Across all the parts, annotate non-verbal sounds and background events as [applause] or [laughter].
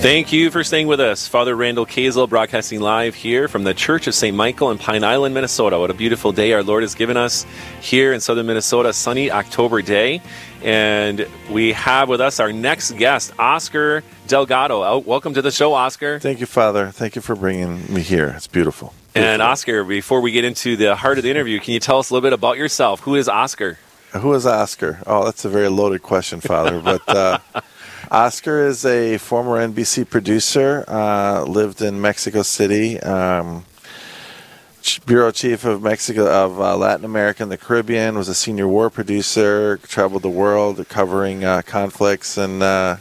Thank you for staying with us. Father Randall Kazel broadcasting live here from the Church of St. Michael in Pine Island, Minnesota. What a beautiful day our Lord has given us here in southern Minnesota, sunny October day. And we have with us our next guest, Oscar Delgado. Oh, welcome to the show, Oscar. Thank you, Father. Thank you for bringing me here. It's beautiful. beautiful. And Oscar, before we get into the heart of the interview, can you tell us a little bit about yourself? Who is Oscar? Who is Oscar? Oh, that's a very loaded question, Father. But uh, [laughs] Oscar is a former NBC producer, uh, lived in Mexico City, um, bureau chief of Mexico of uh, Latin America and the Caribbean, was a senior war producer, traveled the world covering uh, conflicts, and uh,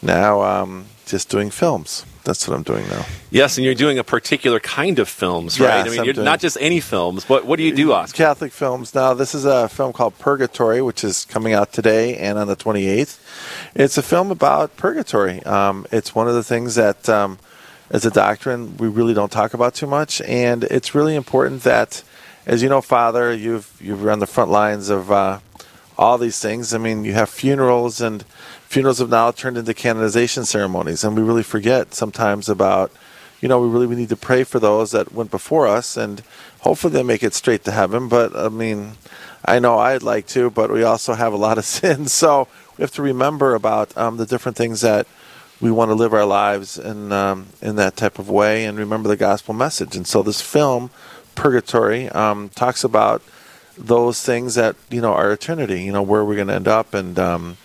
now um, just doing films that's what I'm doing now. Yes, and you're doing a particular kind of films, right? Yes, I mean, I'm you're not just any films, but what do you do, Oscar? Catholic films. Now, this is a film called Purgatory, which is coming out today and on the 28th. It's a film about purgatory. Um, it's one of the things that, um, as a doctrine, we really don't talk about too much, and it's really important that, as you know, Father, you've you've run the front lines of uh, all these things. I mean, you have funerals, and funerals have now turned into canonization ceremonies, and we really forget sometimes about, you know, we really we need to pray for those that went before us, and hopefully they make it straight to heaven. But I mean, I know I'd like to, but we also have a lot of [laughs] sins, so we have to remember about um, the different things that we want to live our lives in um, in that type of way, and remember the gospel message. And so this film, Purgatory, um, talks about those things that you know are eternity. You know where we're going to end up, and um,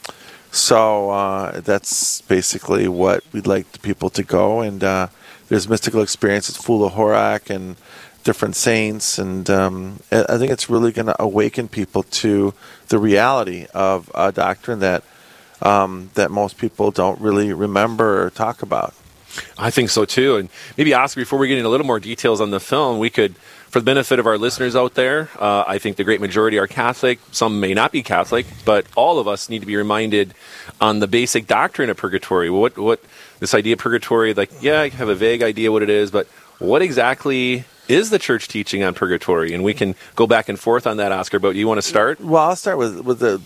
so uh, that's basically what we'd like the people to go. And uh, there's mystical experiences, Fulla Horak and different saints, and um, I I think it's really going to awaken people to the reality of a doctrine that um, that most people don't really remember or talk about. I think so too. And maybe Oscar, before we get into a little more details on the film, we could, for the benefit of our listeners out there, uh, I think the great majority are Catholic. Some may not be Catholic, but all of us need to be reminded on the basic doctrine of purgatory. What, what this idea of purgatory? Like, yeah, I have a vague idea what it is, but what exactly is the church teaching on purgatory? And we can go back and forth on that, Oscar. But you want to start? Well, I'll start with with the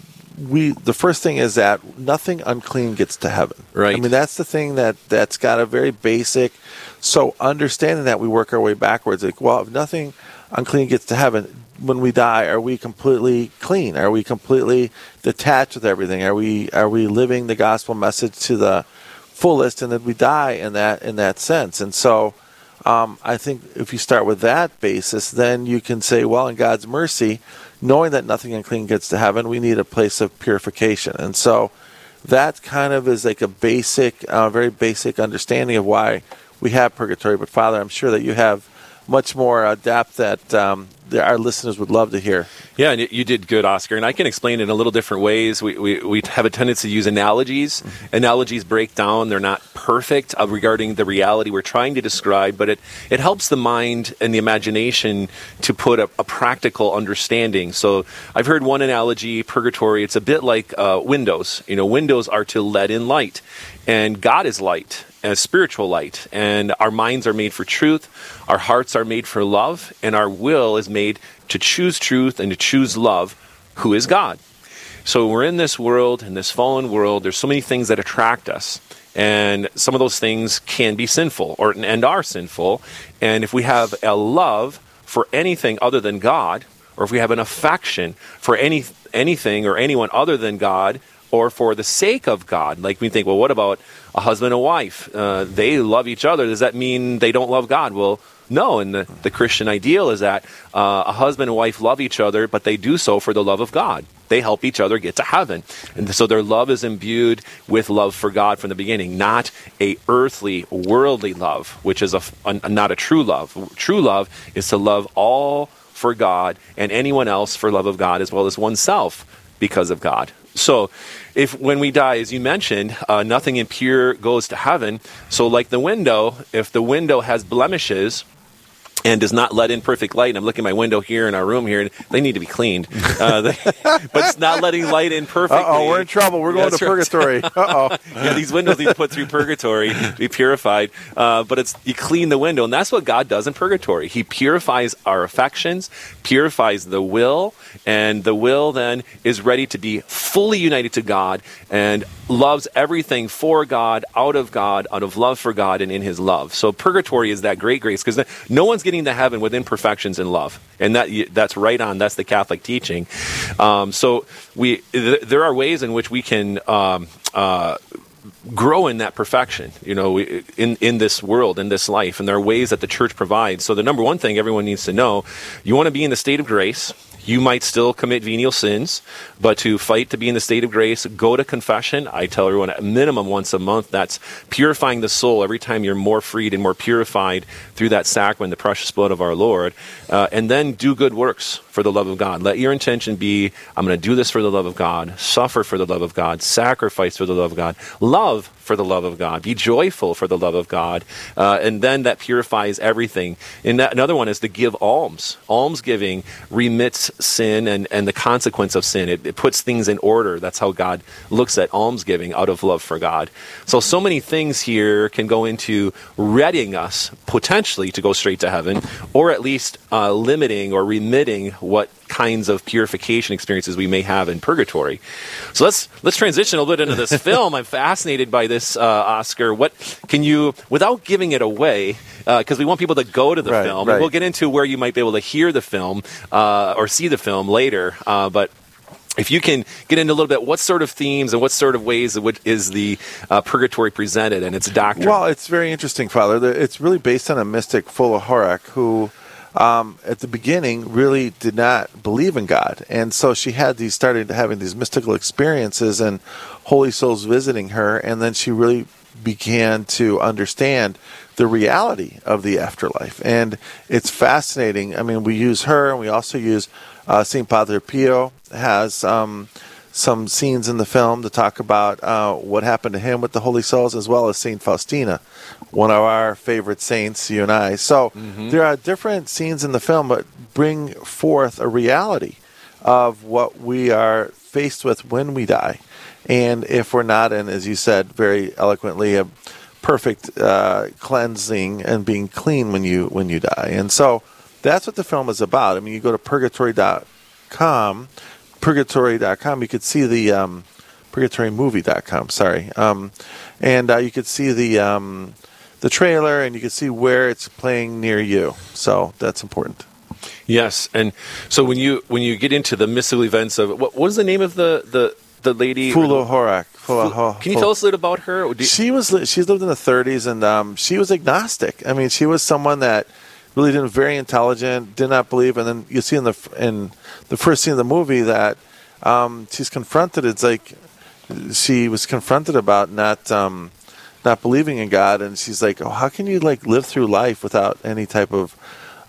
we. The first thing is that nothing unclean gets to heaven. Right. I mean, that's the thing that that's got a very basic. So understanding that, we work our way backwards. Like, well, if nothing unclean gets to heaven, when we die, are we completely clean? Are we completely detached with everything? Are we are we living the gospel message to the fullest, and then we die in that in that sense? And so. Um, I think if you start with that basis, then you can say, well, in God's mercy, knowing that nothing unclean gets to heaven, we need a place of purification. And so that kind of is like a basic, uh, very basic understanding of why we have purgatory. But Father, I'm sure that you have much more uh, depth that um, our listeners would love to hear. Yeah, and you did good, Oscar. And I can explain it in a little different ways. We, we, we have a tendency to use analogies. Analogies break down, they're not perfect uh, regarding the reality we're trying to describe, but it, it helps the mind and the imagination to put a, a practical understanding. So I've heard one analogy, purgatory, it's a bit like uh, windows. You know, windows are to let in light, and God is light as spiritual light. And our minds are made for truth, our hearts are made for love, and our will is made to choose truth and to choose love, who is God. So we're in this world, in this fallen world, there's so many things that attract us. And some of those things can be sinful or and are sinful. And if we have a love for anything other than God, or if we have an affection for any anything or anyone other than God, or for the sake of God. Like we think, well, what about a husband and wife? Uh, they love each other. Does that mean they don't love God? Well, no. And the, the Christian ideal is that uh, a husband and wife love each other, but they do so for the love of God. They help each other get to heaven. And so their love is imbued with love for God from the beginning, not a earthly, worldly love, which is a, a- not a true love. True love is to love all for God and anyone else for love of God as well as oneself because of God. So, if when we die, as you mentioned, uh, nothing impure goes to heaven. So, like the window, if the window has blemishes, and does not let in perfect light. And I'm looking at my window here in our room here, and they need to be cleaned. Uh, they, [laughs] but it's not letting light in perfectly. Oh, we're in trouble. We're going That's to right. purgatory. [laughs] Uh oh. yeah, these windows need to put through purgatory to be purified. Uh, but it's you clean the window, and that's what God does in purgatory. He purifies our affections, purifies the will, and the will then is ready to be fully united to God and loves everything for God, out of God, out of love for God, and in His love. So purgatory is that great grace because no one's getting to heaven with imperfections in love, and that that's right on. That's the Catholic teaching. Um, so we th- there are ways in which we can. Um, uh, grow in that perfection you know in in this world in this life and there are ways that the church provides so the number one thing everyone needs to know you want to be in the state of grace you might still commit venial sins but to fight to be in the state of grace go to confession. I tell everyone at minimum once a month that's purifying the soul every time you're more freed and more purified through that sacrament the precious blood of our lord. Uh, and then do good works for the love of god. Let your intention be i'm going to do this for the love of god suffer for the love of god sacrifice for the love of god. Love for the love of God. Be joyful for the love of God. Uh, and then that purifies everything. And that, another one is to give alms. Almsgiving remits sin and, and the consequence of sin. It, it puts things in order. That's how God looks at almsgiving out of love for God. So, so many things here can go into readying us potentially to go straight to heaven, or at least uh, limiting or remitting what kinds of purification experiences we may have in purgatory. So let's let's transition a little bit into this [laughs] film. I'm fascinated by this, uh, Oscar. What can you, without giving it away, because we want people to go to the Right, film. right. We'll get into where you might be able to hear the film uh, or see the film later. Uh, but if you can get into a little bit, what sort of themes and what sort of ways which is the uh, purgatory presented and its doctrine? Well, it's very interesting, Father. It's really based on a mystic, Fulla Horak, who um, at the beginning really did not believe in God, and so she had these started having these mystical experiences and holy souls visiting her, and then she really began to understand the reality of the afterlife, and it's fascinating. I mean, we use her, and we also use uh, Saint Padre Pio has. Um, some scenes in the film to talk about uh, what happened to him with the Holy Souls, as well as Saint Faustina, one of our favorite saints, you and I. So there are different scenes in the film that bring forth a reality of what we are faced with when we die, and if we're not in, as you said very eloquently, a perfect uh, cleansing and being clean when you when you die, and so that's what the film is about. I mean, you go to purgatory.com purgatory.com, you could see the um, purgatorymovie.com. Sorry, um, and uh, you could see the um, the trailer, and you could see where it's playing near you. So that's important. Yes, and so when you when you get into the mystical events of what, what was the name of the the the lady? Fulla Horak. Fulla Can you tell us a little about her? You- She was she's lived in the 30s, and um, she was agnostic. I mean, she was someone that really didn't very intelligent, did not believe, and then you see in the in the first scene of the movie that um, she's confronted. It's like she was confronted about not um, not believing in God, and she's like, "Oh, how can you like live through life without any type of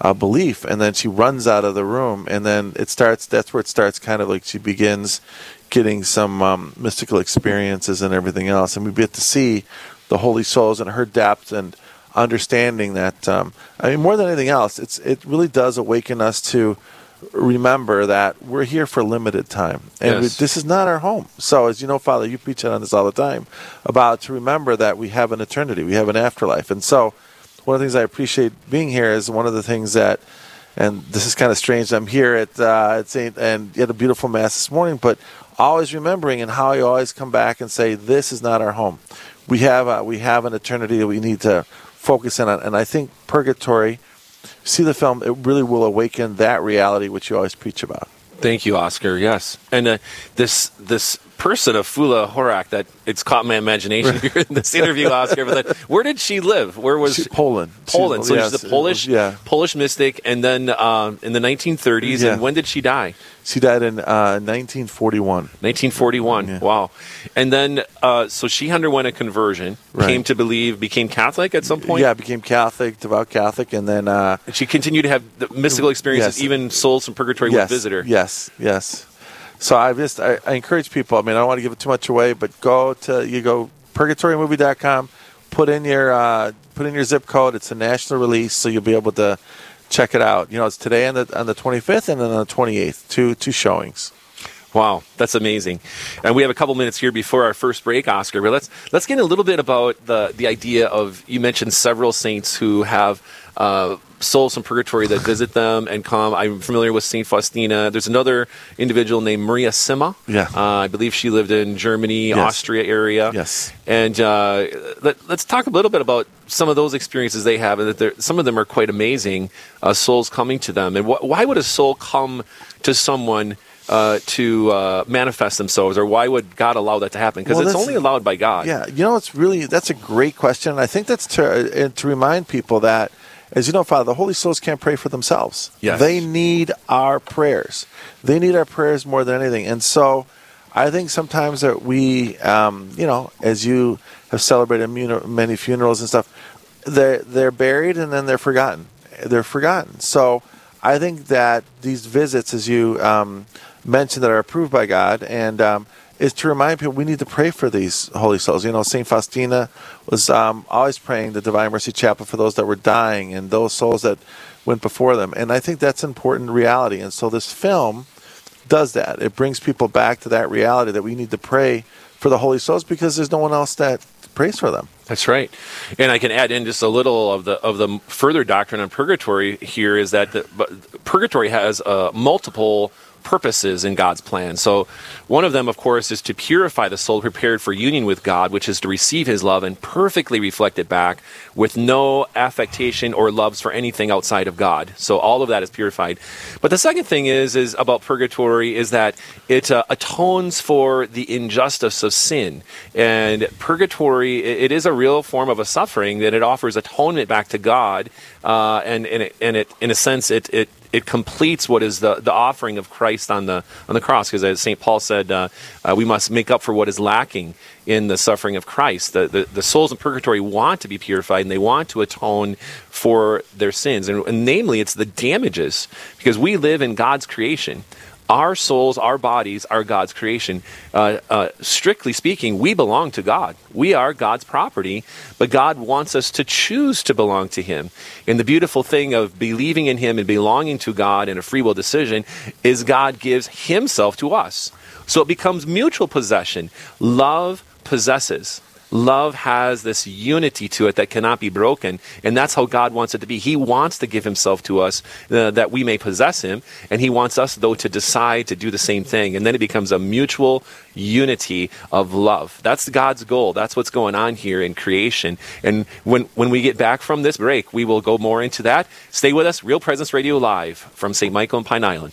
uh, belief?" And then she runs out of the room, and then it starts. That's where it starts. Kind of like she begins getting some um, mystical experiences and everything else, and we get to see the holy souls and her depth and understanding that. Um, I mean, more than anything else, it's it really does awaken us to remember that we're here for limited time, and we, this is not our home. So, as you know, Father, you preach on this all the time about to remember that we have an eternity, we have an afterlife, and so one of the things I appreciate being here is one of the things that, and this is kind of strange. I'm here at uh, at Saint and you had a beautiful mass this morning, but always remembering and how you always come back and say this is not our home. We have a, we have an eternity that we need to focus in on, and I think purgatory. See the film; it really will awaken that reality which you always preach about. Thank you, Oscar. Yes, and uh, this this person of Fulla Horak that it's caught my imagination [laughs] here in this interview, Oscar. But then, where did she live? Where was She- Poland. Poland. She's- so yes, she's a Polish, was- yeah. Polish mystic, and then um, in the 1930s. Yeah. And when did she die? She died in uh, 1941. 1941. Yeah. Wow. And then, uh, so she underwent a conversion, Right. came to believe, became Catholic at some point. Yeah, became Catholic, devout Catholic, and then uh, And she continued to have the mystical experiences. Yes. Even souls from purgatory yes, would visit her. Yes, yes. So I just I, I encourage people. I mean, I don't want to give it too much away, but go to you go purgatorymovie.com, put in your uh, put in your zip code. It's a national release, so you'll be able to check it out. You know, it's today on the on the 25th and then on the 28th. Two two showings. Wow, that's amazing. And we have a couple minutes here before our first break, Oscar. But let's let's get a little bit about the the idea of you mentioned several saints who have uh, souls from purgatory that visit them and come. I'm familiar with Saint Faustina. There's another individual named Maria Simma. Yeah, uh, I believe she lived in Germany, yes. Austria area. Yes, and uh, let, us talk a little bit about some of those experiences they have, and that some of them are quite amazing. Uh, souls coming to them, and wh- why would a soul come to someone? uh, to uh, manifest themselves, or why would God allow that to happen? Because well, it's only allowed by God. Yeah, you know, it's really that's a great question. I think that's to uh, to remind people that, as you know, Father, the Holy Souls can't pray for themselves. Yes. they need our prayers. They need our prayers more than anything, and so. I think sometimes that we, um, you know, as you have celebrated many funerals and stuff, they're they're buried and then they're forgotten. They're forgotten. So I think that these visits, as you um, mentioned that are approved by God, and um, is to remind people we need to pray for these holy souls. You know, Saint Faustina was um, always praying the Divine Mercy Chaplet for those that were dying and those souls that went before them, and I think that's an important reality. And so this film does that. It brings people back to that reality that we need to pray for the holy souls because there's no one else that prays for them. That's right, and I can add in just a little of the of the further doctrine on purgatory. Here is that the, purgatory has uh, multiple purposes in God's plan. So, one of them, of course, is to purify the soul prepared for union with God, which is to receive His love and perfectly reflect it back with no affectation or loves for anything outside of God. So, all of that is purified. But the second thing is is about purgatory is that it uh, atones for the injustice of sin. And purgatory, it is a real form of a suffering that it offers atonement back to God, uh, and and it, and it in a sense it it it completes what is the, the offering of Christ on the on the cross. Because as St. Paul said, uh, uh, we must make up for what is lacking in the suffering of Christ. The, the, the, souls in purgatory want to be purified and they want to atone for their sins. And, and namely, it's the damages because we live in God's creation our souls, our bodies are God's creation. Uh, uh, strictly speaking, we belong to God. We are God's property, but God wants us to choose to belong to Him. And the beautiful thing of believing in Him and belonging to God in a free will decision is God gives Himself to us. So it becomes mutual possession. Love possesses love has this unity to it that cannot be broken. And that's how God wants it to be. He wants to give himself to us uh, that we may possess him. And he wants us, though, to decide to do the same thing. And then it becomes a mutual unity of love. That's God's goal. That's what's going on here in creation. And when, when we get back from this break, we will go more into that. Stay with us. Real Presence Radio Live from St. Michael and Pine Island.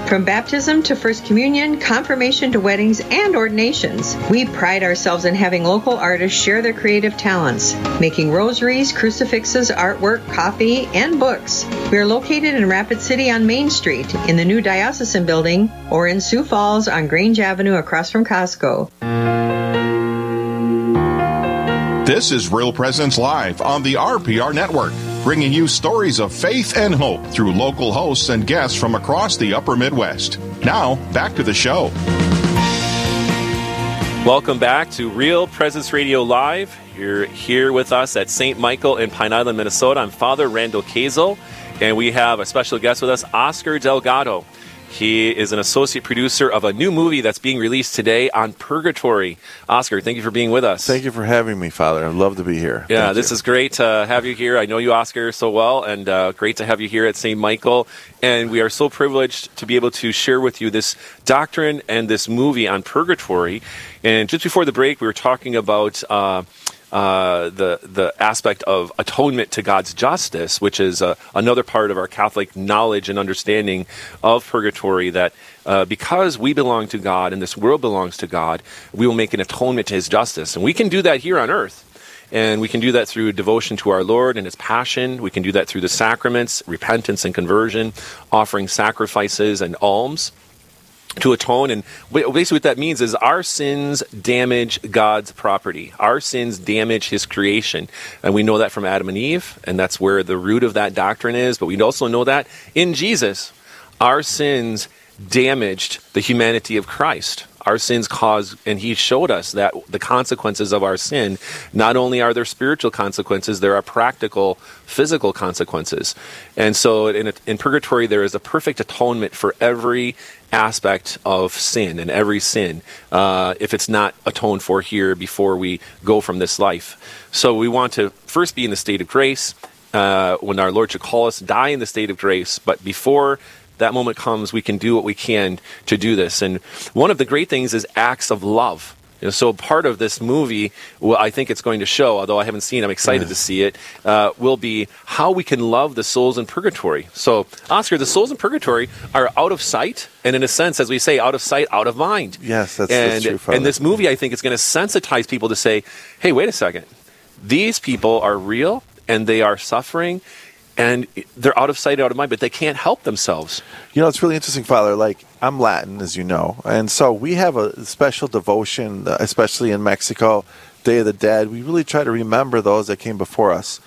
From baptism to First Communion, confirmation to weddings, and ordinations, we pride ourselves in having local artists share their creative talents, making rosaries, crucifixes, artwork, coffee, and books. We are located in Rapid City on Main Street, in the new Diocesan Building, or in Sioux Falls on Grange Avenue across from Costco. This is Real Presence Live on the RPR Network, bringing you stories of faith and hope through local hosts and guests from across the upper Midwest. Now, back to the show. Welcome back to Real Presence Radio Live. You're here with us at St. Michael in Pine Island, Minnesota. I'm Father Randall Kazel, and we have a special guest with us, Oscar Delgado. He is an associate producer of a new movie that's being released today on Purgatory. Oscar, thank you for being with us. Thank you for having me, Father. I'd love to be here. Yeah, Thank this you. is great to have you here. I know you, Oscar, so well, and uh, great to have you here at St. Michael. And we are so privileged to be able to share with you this doctrine and this movie on purgatory. And just before the break, we were talking about. Uh, uh, the the aspect of atonement to God's justice, which is uh, another part of our Catholic knowledge and understanding of purgatory. That uh, because we belong to God and this world belongs to God, we will make an atonement to His justice, and we can do that here on earth. And we can do that through devotion to our Lord and His passion. We can do that through the sacraments, repentance and conversion, offering sacrifices and alms to atone. And basically, what that means is our sins damage God's property. Our sins damage His creation. And we know that from Adam and Eve, and that's where the root of that doctrine is. But we also know that in Jesus, our sins damaged the humanity of Christ. Our sins cause, and he showed us that the consequences of our sin, not only are there spiritual consequences, there are practical, physical consequences. And so in, in purgatory, there is a perfect atonement for every aspect of sin and every sin uh, if it's not atoned for here before we go from this life. So we want to first be in the state of grace. Uh, when our Lord should call us, die in the state of grace. But before that moment comes, we can do what we can to do this. And one of the great things is acts of love. You know, so part of this movie, well, I think it's going to show, although I haven't seen, it, I'm excited to see it, uh, will be how we can love the souls in purgatory. So, Oscar, the souls in purgatory are out of sight, and in a sense, as we say, out of sight, out of mind. Yes, that's, and, that's true, Father. and this movie, I think, is going to sensitize people to say, hey, wait a second. These people are real, and they are suffering, and they're out of sight, out of mind, but they can't help themselves. You know, it's really interesting, Father. Like, I'm Latin, as you know. And so we have a special devotion, especially in Mexico, Day of the Dead. We really try to remember those that came before us.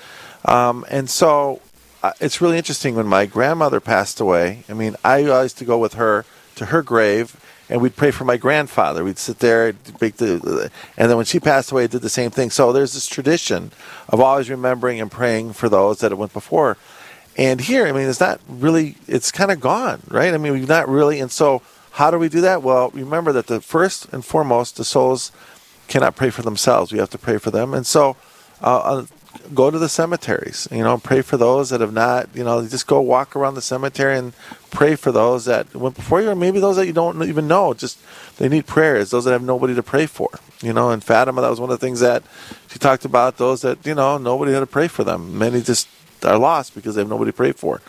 Um, and so uh, it's really interesting when my grandmother passed away. I mean, I used to go with her to her grave. And we'd pray for my grandfather. We'd sit there, the, and then when she passed away, I did the same thing. So there's this tradition of always remembering and praying for those that went before. And here, I mean, it's not really, it's kind of gone, right? I mean, we've not really, and so how do we do that? Well, remember that the first and foremost, the souls cannot pray for themselves. We have to pray for them. And so, uh, uh, go to the cemeteries, you know, pray for those that have not, you know, just go walk around the cemetery and pray for those that went before you, or maybe those that you don't even know. Just they need prayers, those that have nobody to pray for, you know. And Fatima, that was one of the things that she talked about, those that, you know, nobody had to pray for them. Many just are lost because they have nobody to pray for.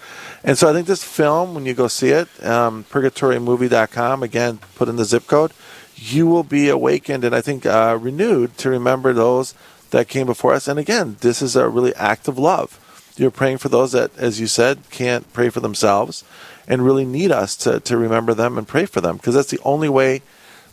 And so I think this film, when you go see it, um, purgatorymovie.com, again, put in the zip code, you will be awakened and I think uh, renewed to remember those that came before us. And again, this is a really act of love. You're praying for those that, as you said, can't pray for themselves and really need us to, to remember them and pray for them because that's the only way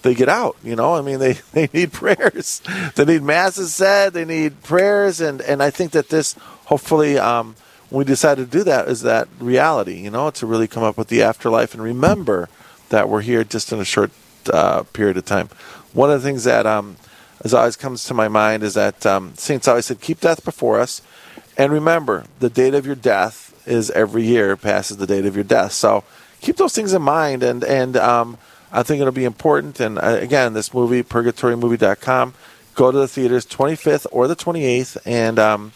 they get out. You know, I mean, they, [laughs] they need prayers. [laughs] They need masses said. They need prayers. And, and I think that this, hopefully, um, when we decide to do that, is that reality, you know, to really come up with the afterlife and remember that we're here just in a short uh, period of time. One of the things that um, as always comes to my mind is that um, Saints always said, keep death before us. And remember, the date of your death is every year passes the date of your death. So keep those things in mind. And, and um, I think it'll be important. And uh, again, this movie, purgatorymovie.com, go to the theaters 25th or the 28th and um,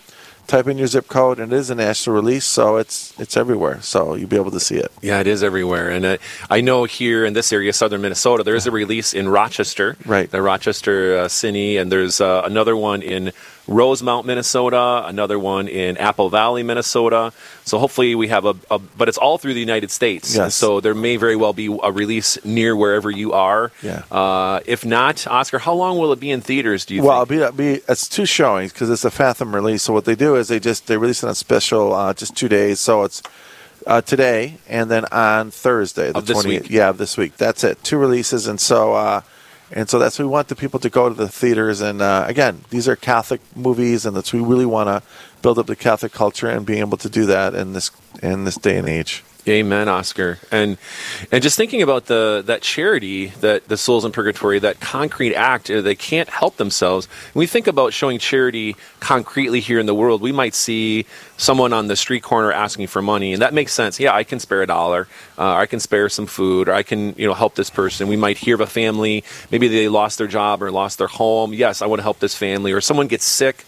type in your zip code, and it is a national release, so it's it's everywhere. So you'll be able to see it. Yeah, it is everywhere, and uh, I know here in this area, southern Minnesota, there is a release in Rochester, Right. The Rochester uh, Cine, and there's uh, another one in Rosemount, Minnesota, another one in Apple Valley, Minnesota. So hopefully we have a, a but it's all through the United States. Yes. So there may very well be a release near wherever you are. Yeah. Uh, if not, Oscar, how long will it be in theaters? Do you Well, think? it'll be, be it's two showings because it's a Fathom release. So what they do is they just they release it on special, uh, just two days. So it's uh, today and then on Thursday, the Of this 28th. week? Yeah, this week. That's it. Two releases, and so uh, and so that's we want the people to go to the theaters. And uh, again, these are Catholic movies, and that's we really want to build up the Catholic culture and being able to do that in this in this day and age. Amen, Oscar. And and just thinking about the that charity that the souls in purgatory, that concrete act, uh, they can't help themselves. When we think about showing charity concretely here in the world, we might see someone on the street corner asking for money, and that makes sense. Yeah, I can spare a dollar, uh, I can spare some food, or I can you know help this person. We might hear of a family, maybe they lost their job or lost their home. Yes, I want to help this family, or someone gets sick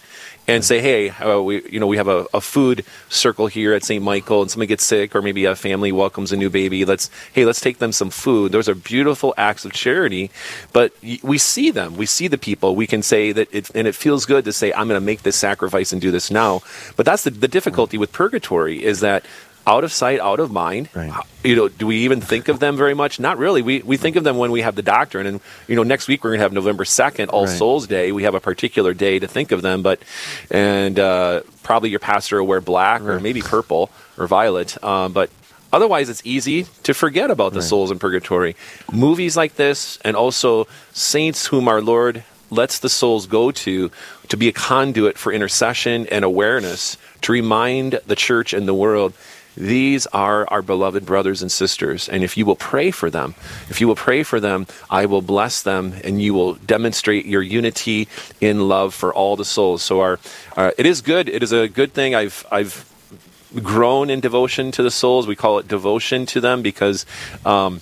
and say, hey, uh, we you know we have a, a food circle here at St. Michael, and somebody gets sick, or maybe a family welcomes a new baby. Let's hey, let's take them some food. Those are beautiful acts of charity, but we see them, we see the people. We can say that, it, and it feels good to say, I'm going to make this sacrifice and do this now. But that's the, the difficulty with purgatory is that out of sight, out of mind. Right. You know, do we even think of them very much? Not really. We we think of them when we have the doctrine, and you know, next week we're going to have November second, All Right. Souls Day. We have a particular day to think of them, but and uh, probably your pastor will wear black or maybe purple or violet, um, but. Otherwise, it's easy to forget about the souls in purgatory. Movies like this, and also saints whom our Lord lets the souls go to, to be a conduit for intercession and awareness, to remind the church and the world these are our beloved brothers and sisters. And if you will pray for them, if you will pray for them, I will bless them and you will demonstrate your unity in love for all the souls. So our, our it is good. It is a good thing. I've, I've, grown in devotion to the souls. We call it devotion to them because um,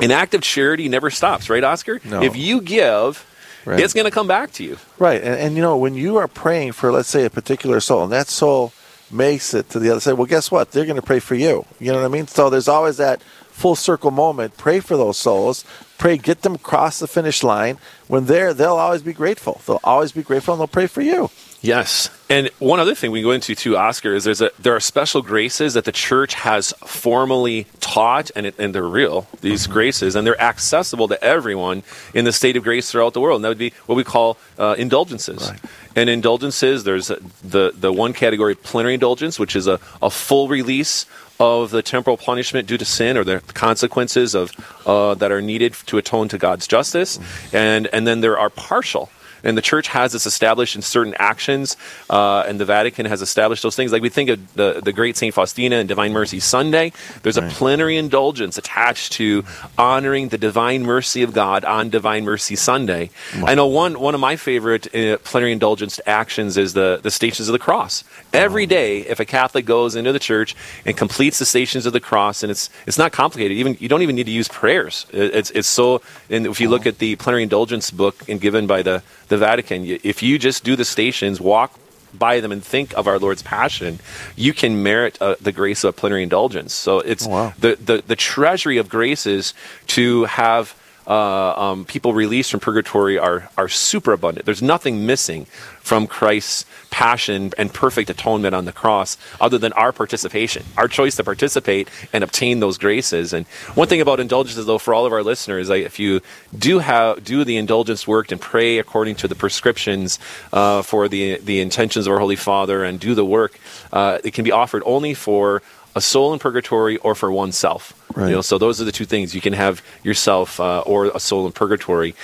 an act of charity never stops, right, Oscar? No. If you give, Right. it's going to come back to you. Right, and, and you know when you are praying for, let's say, a particular soul, and that soul makes it to the other side. Well, guess what? They're going to pray for you. You know what I mean? So there's always that full circle moment. Pray for those souls. Pray, get them across the finish line. When they're, they'll always be grateful. They'll always be grateful, and they'll pray for you. Yes, and one other thing we go into too, Oscar, is there's a there are special graces that the church has formally taught, and it, and they're real. These graces, and they're accessible to everyone in the state of grace throughout the world. And that would be what we call uh, indulgences. Right. And indulgences, there's the the one category, plenary indulgence, which is a, a full release of the temporal punishment due to sin or the consequences of uh, that are needed to atone to God's justice, and and then there are partial. And the church has this established in certain actions, uh, and the Vatican has established those things. Like we think of the, the great Saint Faustina and Divine Mercy Sunday. There's a plenary indulgence attached to honoring the divine mercy of God on Divine Mercy Sunday. I know one one of my favorite uh, plenary indulgence actions is the the Stations of the Cross. Every day, if a Catholic goes into the church and completes the Stations of the Cross, and it's it's not complicated. Even you don't even need to use prayers. It- It's it's so. And if you look at the plenary indulgence book and given by the the Vatican, if you just do the stations, walk by them and think of our Lord's passion, you can merit uh, the grace of plenary indulgence. So it's Oh, wow. the, the the treasury of graces to have uh, um, people released from purgatory are are super abundant. There's nothing missing from Christ's passion and perfect atonement on the cross, other than our participation, our choice to participate and obtain those graces. And one thing about indulgences, though, for all of our listeners, if you do have do the indulgence work and pray according to the prescriptions uh, for the the intentions of our Holy Father and do the work, uh, it can be offered only for a soul in purgatory or for oneself. Right. You know, so those are the two things you can have yourself uh, or a soul in purgatory.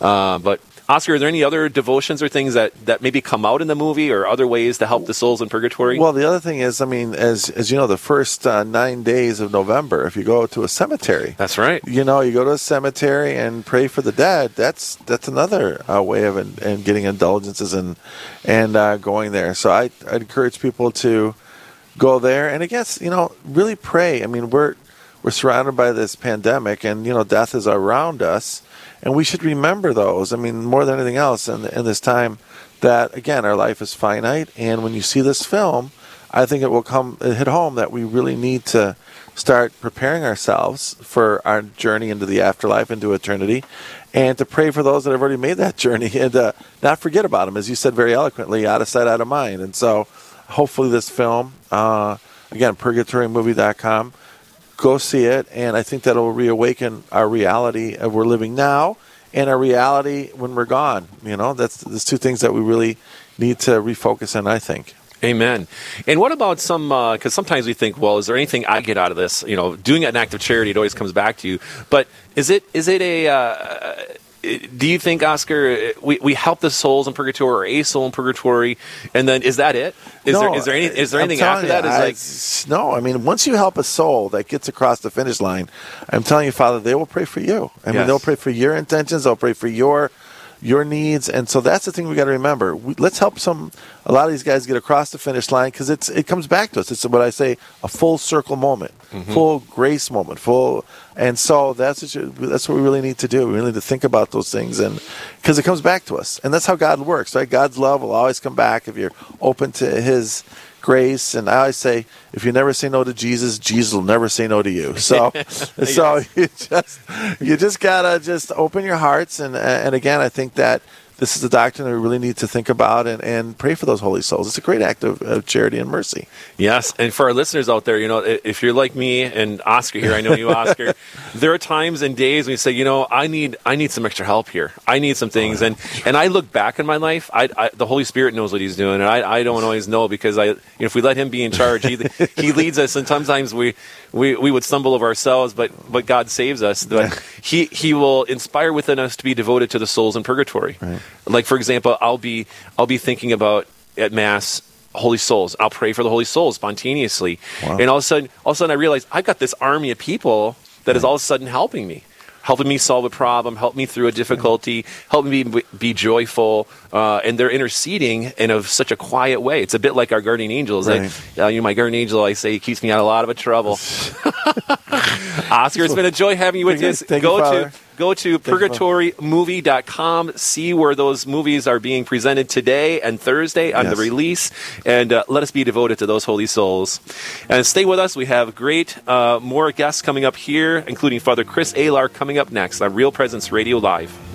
Uh, but Oscar, are there any other devotions or things that, that maybe come out in the movie or other ways to help the souls in purgatory? Well, the other thing is, I mean, as as you know, the first uh, nine days of November, if you go to a cemetery, That's right. you know, you go to a cemetery and pray for the dead. That's that's another uh, way of in, and getting indulgences and and uh, going there. So I I encourage people to go there and I guess you know really pray. I mean, we're we're surrounded by this pandemic, and you know, death is around us. and we should remember those. I mean, more than anything else, in, in this time, that again, our life is finite, and when you see this film, I think it will come it hit home that we really need to start preparing ourselves for our journey into the afterlife, into eternity, and to pray for those that have already made that [laughs] journey and uh, not forget about them, as you said very eloquently, out of sight, out of mind. And so, hopefully, this film, uh, again, purgatorymovie.com, go see it, and I think that'll reawaken our reality of we're living now and our reality when we're gone. You know, that's there's two things that we really need to refocus on. I think. Amen. And what about some? Because uh, sometimes we think, well, is there anything I get out of this? You know, doing an act of charity, it always comes back to you. But is it is it a uh, do you think, Oscar, we, we help the souls in purgatory or a soul in purgatory, and then is that it? Is no, there is there, any, is there anything after you, that? Is like no. I mean, once you help a soul that gets across the finish line, I'm telling you, Father, they will pray for you. I mean, they'll pray for your intentions. They'll pray for your your needs, and so that's the thing we got to remember. We, let's help some a lot of these guys get across the finish line because it's it comes back to us. It's what I say a full circle moment, mm-hmm. full grace moment, full, and so that's what you, that's what we really need to do. We really need to think about those things, and because it comes back to us, and that's how God works, right? God's love will always come back if you're open to His grace. And I always say, if you never say no to Jesus, Jesus will never say no to you. So, [laughs] so [laughs] you just you just gotta just open your hearts. And and again, I think that this is a doctrine that we really need to think about and, and pray for those holy souls. It's a great act of, of, charity and mercy. Yes, and for our listeners out there, you know, if you're like me and Oscar here, I know you, Oscar. [laughs] there are times and days when you say, you know, I need I need some extra help here. I need some things, oh, and and I look back in my life. I, I, the Holy Spirit knows what He's doing, and I, I don't always know because I you know, if we let Him be in charge, He [laughs] He leads us, and sometimes we we, we would stumble over ourselves, but but God saves us. But He He will inspire within us to be devoted to the souls in purgatory. Right. Like for example, I'll be I'll be thinking about at mass holy souls. I'll pray for the holy souls spontaneously, wow. and all of a sudden, all of a sudden, I realize I've got this army of people that right. is all of a sudden helping me helping me solve a problem, help me through a difficulty, help me be, be joyful, uh, and they're interceding in a, such a quiet way. It's a bit like our guardian angels. Right. uh, you know, my guardian angel, I say, he keeps me out of a lot of trouble. [laughs] [laughs] Oscar, it's been a joy having you with us. Go you, to go to purgatorymovie.com, see where those movies are being presented today and Thursday on yes. the release, and uh, let us be devoted to those holy souls. And stay with us. We have great uh, more guests coming up here, including Father Chris Alar coming up next on Real Presence Radio Live.